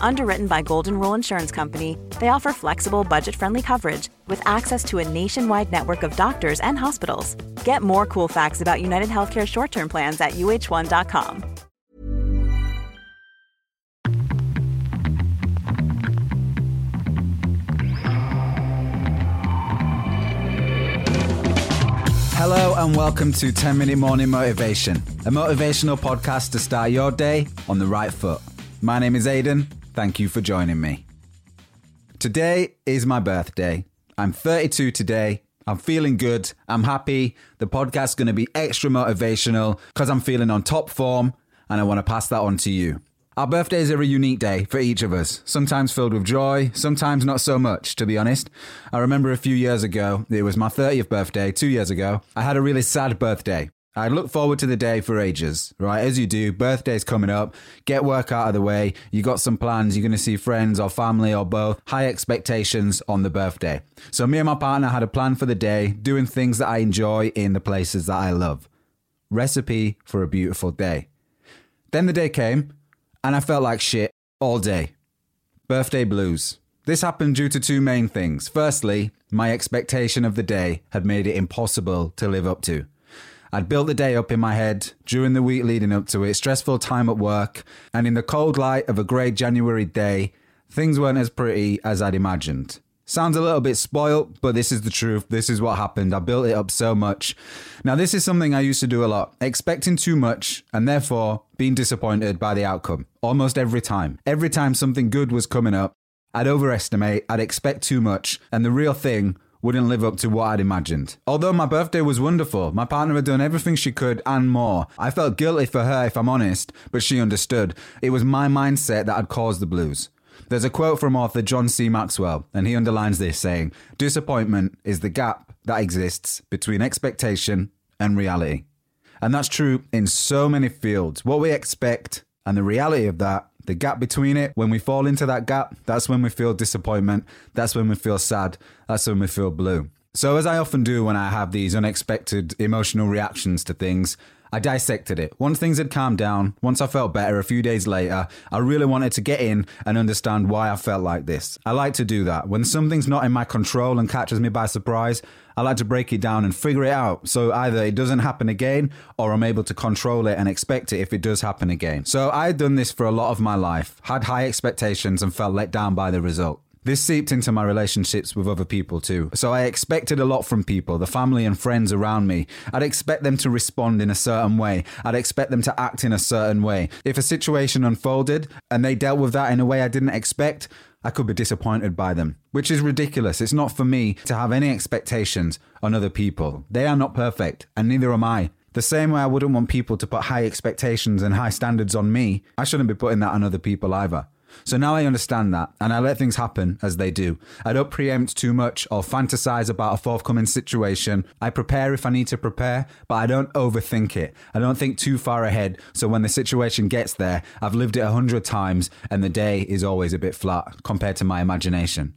Underwritten by Golden Rule Insurance Company, they offer flexible, budget friendly coverage with access to a nationwide network of doctors and hospitals. Get more cool facts about United Healthcare short term plans at uh1.com. Hello and welcome to 10 Minute Morning Motivation, a motivational podcast to start your day on the right foot. My name is Aidan. Thank you for joining me. Today is my birthday. I'm 32 today. I'm feeling good. I'm happy. The podcast's going to be extra motivational because I'm feeling on top form and I want to pass that on to you. Our birthdays are a unique day for each of us, sometimes filled with joy, sometimes not so much, to be honest. I remember a few years ago, it was my 30th birthday, two years ago, I had a really sad birthday. I looked forward to the day for ages, right? As you do, birthday's coming up, get work out of the way, you got some plans, you're going to see friends or family or both, high expectations on the birthday. So me and my partner had a plan for the day, doing things that I enjoy in the places that I love. Recipe for a beautiful day. Then the day came, and I felt like shit all day. Birthday blues. This happened due to two main things. Firstly, my expectation of the day had made it impossible to live up to. I'd built the day up in my head during the week leading up to it, stressful time at work, and in the cold light of a grey January day, things weren't as pretty as I'd imagined. Sounds a little bit spoilt, but this is the truth. This is what happened. I built it up so much. Now, this is something I used to do a lot, expecting too much and therefore being disappointed by the outcome almost every time. Every time something good was coming up, I'd overestimate, I'd expect too much, and the real thing wouldn't live up to what I'd imagined. Although my birthday was wonderful, my partner had done everything she could and more. I felt guilty for her, if I'm honest, but she understood. It was my mindset that had caused the blues. There's a quote from author John C. Maxwell, and he underlines this saying, Disappointment is the gap that exists between expectation and reality. And that's true in so many fields. What we expect and the reality of that, the gap between it, when we fall into that gap, that's when we feel disappointment. That's when we feel sad. That's when we feel blue. So, as I often do when I have these unexpected emotional reactions to things, I dissected it. Once things had calmed down, once I felt better a few days later, I really wanted to get in and understand why I felt like this. I like to do that. When something's not in my control and catches me by surprise, I like to break it down and figure it out. So either it doesn't happen again or I'm able to control it and expect it if it does happen again. So I had done this for a lot of my life, had high expectations and felt let down by the result. This seeped into my relationships with other people too. So I expected a lot from people, the family and friends around me. I'd expect them to respond in a certain way. I'd expect them to act in a certain way. If a situation unfolded and they dealt with that in a way I didn't expect, I could be disappointed by them, which is ridiculous. It's not for me to have any expectations on other people. They are not perfect, and neither am I. The same way I wouldn't want people to put high expectations and high standards on me, I shouldn't be putting that on other people either. So now I understand that, and I let things happen as they do. I don't preempt too much or fantasize about a forthcoming situation. I prepare if I need to prepare, but I don't overthink it. I don't think too far ahead, so when the situation gets there, I've lived it a hundred times, and the day is always a bit flat compared to my imagination.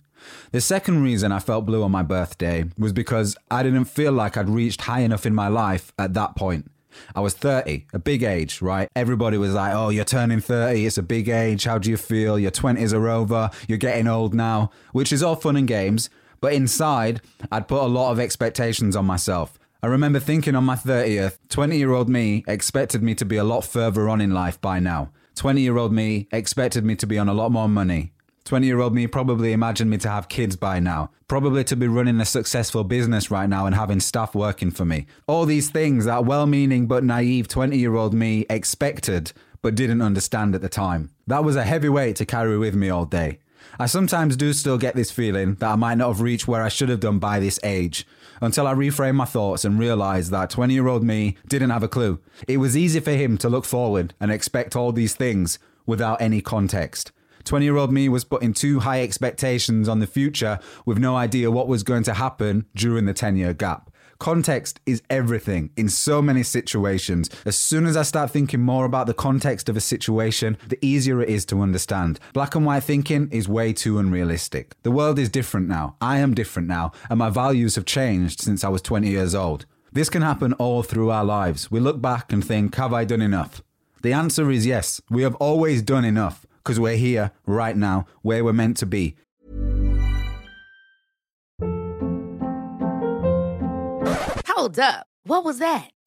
The second reason I felt blue on my birthday was because I didn't feel like I'd reached high enough in my life at that point. I was 30, a big age, right? Everybody was like, oh, you're turning 30, it's a big age. How do you feel? Your 20s are over, you're getting old now, which is all fun and games. But inside, I'd put a lot of expectations on myself. I remember thinking on my 30th, 20 year old me expected me to be a lot further on in life by now. 20 year old me expected me to be on a lot more money. 20 year old me probably imagined me to have kids by now, probably to be running a successful business right now and having staff working for me. All these things that well meaning but naive 20 year old me expected but didn't understand at the time. That was a heavy weight to carry with me all day. I sometimes do still get this feeling that I might not have reached where I should have done by this age until I reframe my thoughts and realized that 20 year old me didn't have a clue. It was easy for him to look forward and expect all these things without any context. 20 year old me was putting too high expectations on the future with no idea what was going to happen during the 10 year gap. Context is everything in so many situations. As soon as I start thinking more about the context of a situation, the easier it is to understand. Black and white thinking is way too unrealistic. The world is different now. I am different now, and my values have changed since I was 20 years old. This can happen all through our lives. We look back and think, have I done enough? The answer is yes. We have always done enough because we're here right now where we're meant to be. Hold up. What was that?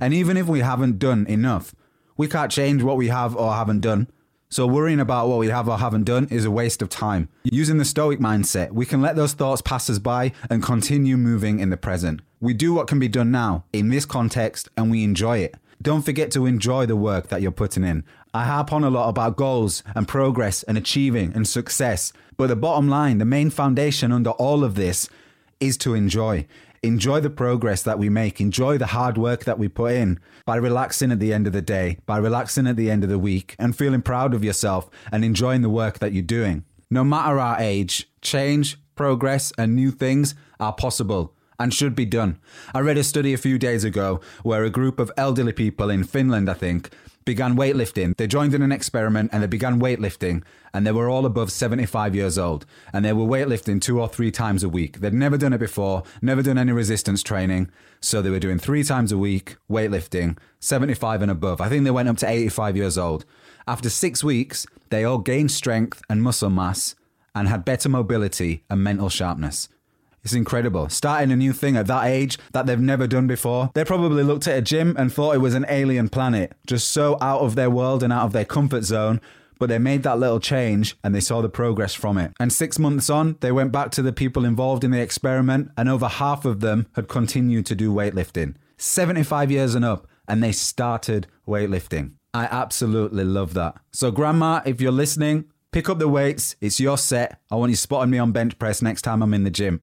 And even if we haven't done enough, we can't change what we have or haven't done. So worrying about what we have or haven't done is a waste of time. Using the stoic mindset, we can let those thoughts pass us by and continue moving in the present. We do what can be done now in this context and we enjoy it. Don't forget to enjoy the work that you're putting in. I harp on a lot about goals and progress and achieving and success, but the bottom line, the main foundation under all of this is to enjoy. Enjoy the progress that we make. Enjoy the hard work that we put in by relaxing at the end of the day, by relaxing at the end of the week, and feeling proud of yourself and enjoying the work that you're doing. No matter our age, change, progress, and new things are possible and should be done. I read a study a few days ago where a group of elderly people in Finland, I think, began weightlifting. They joined in an experiment and they began weightlifting, and they were all above 75 years old. And they were weightlifting two or three times a week. They'd never done it before, never done any resistance training. So they were doing three times a week weightlifting, 75 and above. I think they went up to 85 years old. After six weeks, they all gained strength and muscle mass and had better mobility and mental sharpness. It's incredible. Starting a new thing at that age that they've never done before. They probably looked at a gym and thought it was an alien planet, just so out of their world and out of their comfort zone. But they made that little change and they saw the progress from it. And six months on, they went back to the people involved in the experiment, and over half of them had continued to do weightlifting. 75 years and up, and they started weightlifting. I absolutely love that. So, Grandma, if you're listening, pick up the weights. It's your set. I want you spotting me on bench press next time I'm in the gym.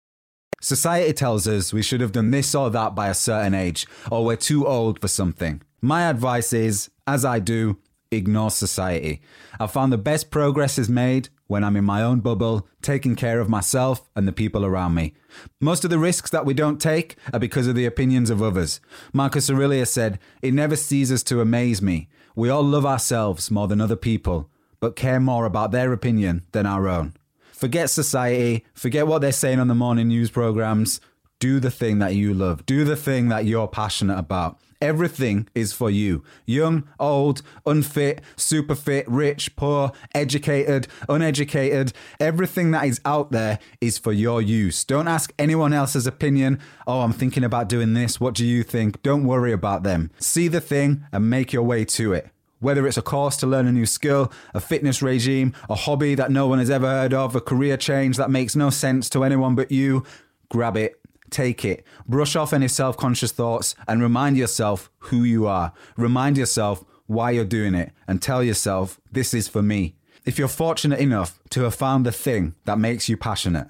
Society tells us we should have done this or that by a certain age, or we're too old for something. My advice is, as I do, ignore society. I've found the best progress is made when I'm in my own bubble, taking care of myself and the people around me. Most of the risks that we don't take are because of the opinions of others. Marcus Aurelius said, It never ceases to amaze me. We all love ourselves more than other people, but care more about their opinion than our own. Forget society, forget what they're saying on the morning news programs. Do the thing that you love. Do the thing that you're passionate about. Everything is for you. Young, old, unfit, super fit, rich, poor, educated, uneducated. Everything that is out there is for your use. Don't ask anyone else's opinion. Oh, I'm thinking about doing this. What do you think? Don't worry about them. See the thing and make your way to it. Whether it's a course to learn a new skill, a fitness regime, a hobby that no one has ever heard of, a career change that makes no sense to anyone but you, grab it, take it, brush off any self conscious thoughts, and remind yourself who you are. Remind yourself why you're doing it, and tell yourself, this is for me. If you're fortunate enough to have found the thing that makes you passionate,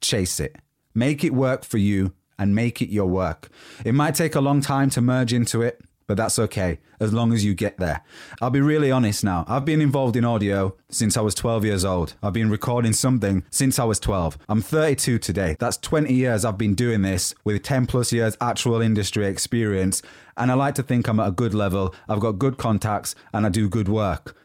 chase it. Make it work for you and make it your work. It might take a long time to merge into it, but that's okay as long as you get there. I'll be really honest now. I've been involved in audio since I was 12 years old. I've been recording something since I was 12. I'm 32 today. That's 20 years I've been doing this with 10 plus years actual industry experience. And I like to think I'm at a good level. I've got good contacts and I do good work.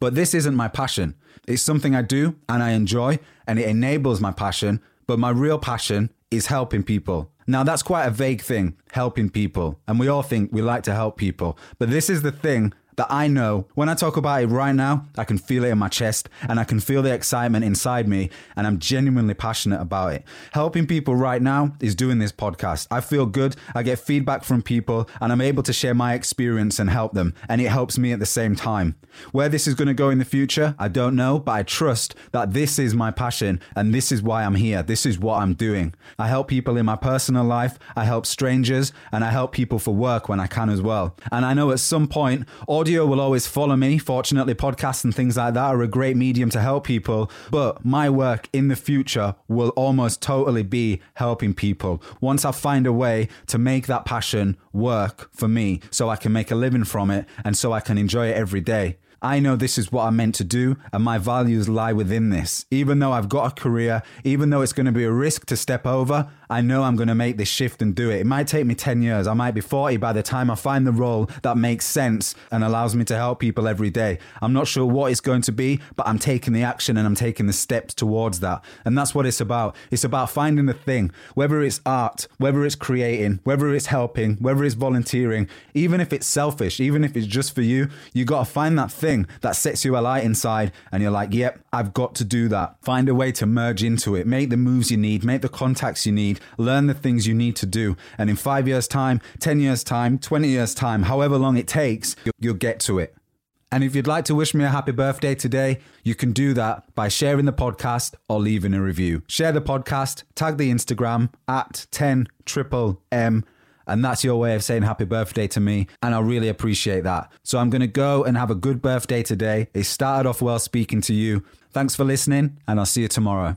But this isn't my passion. It's something I do and I enjoy and it enables my passion. But my real passion is helping people. Now, that's quite a vague thing, helping people. And we all think we like to help people. But this is the thing that I know when I talk about it right now, I can feel it in my chest and I can feel the excitement inside me, and I'm genuinely passionate about it. Helping people right now is doing this podcast. I feel good, I get feedback from people, and I'm able to share my experience and help them, and it helps me at the same time. Where this is going to go in the future, I don't know, but I trust that this is my passion and this is why I'm here. This is what I'm doing. I help people in my personal life, I help strangers, and I help people for work when I can as well. And I know at some point, audio will always follow me. Fortunately, podcasts and things like that are a great medium to help people. But my work in the future will almost totally be helping people. Once I find a way to make that passion work for me so I can make a living from it and so I can enjoy it every day. I know this is what I'm meant to do, and my values lie within this. Even though I've got a career, even though it's going to be a risk to step over, I know I'm going to make this shift and do it. It might take me 10 years. I might be 40 by the time I find the role that makes sense and allows me to help people every day. I'm not sure what it's going to be, but I'm taking the action and I'm taking the steps towards that. And that's what it's about. It's about finding the thing, whether it's art, whether it's creating, whether it's helping, whether it's volunteering, even if it's selfish, even if it's just for you, you got to find that thing that sets you alight inside and you're like, yep, I've got to do that. Find a way to merge into it, make the moves you need, make the contacts you need, learn the things you need to do. And in five years' time, 10 years' time, 20 years' time, however long it takes, you'll get to it. And if you'd like to wish me a happy birthday today, you can do that by sharing the podcast or leaving a review. Share the podcast, tag the Instagram at 10 triple M and that's your way of saying happy birthday to me. And I really appreciate that. So I'm going to go and have a good birthday today. It started off well speaking to you. Thanks for listening, and I'll see you tomorrow.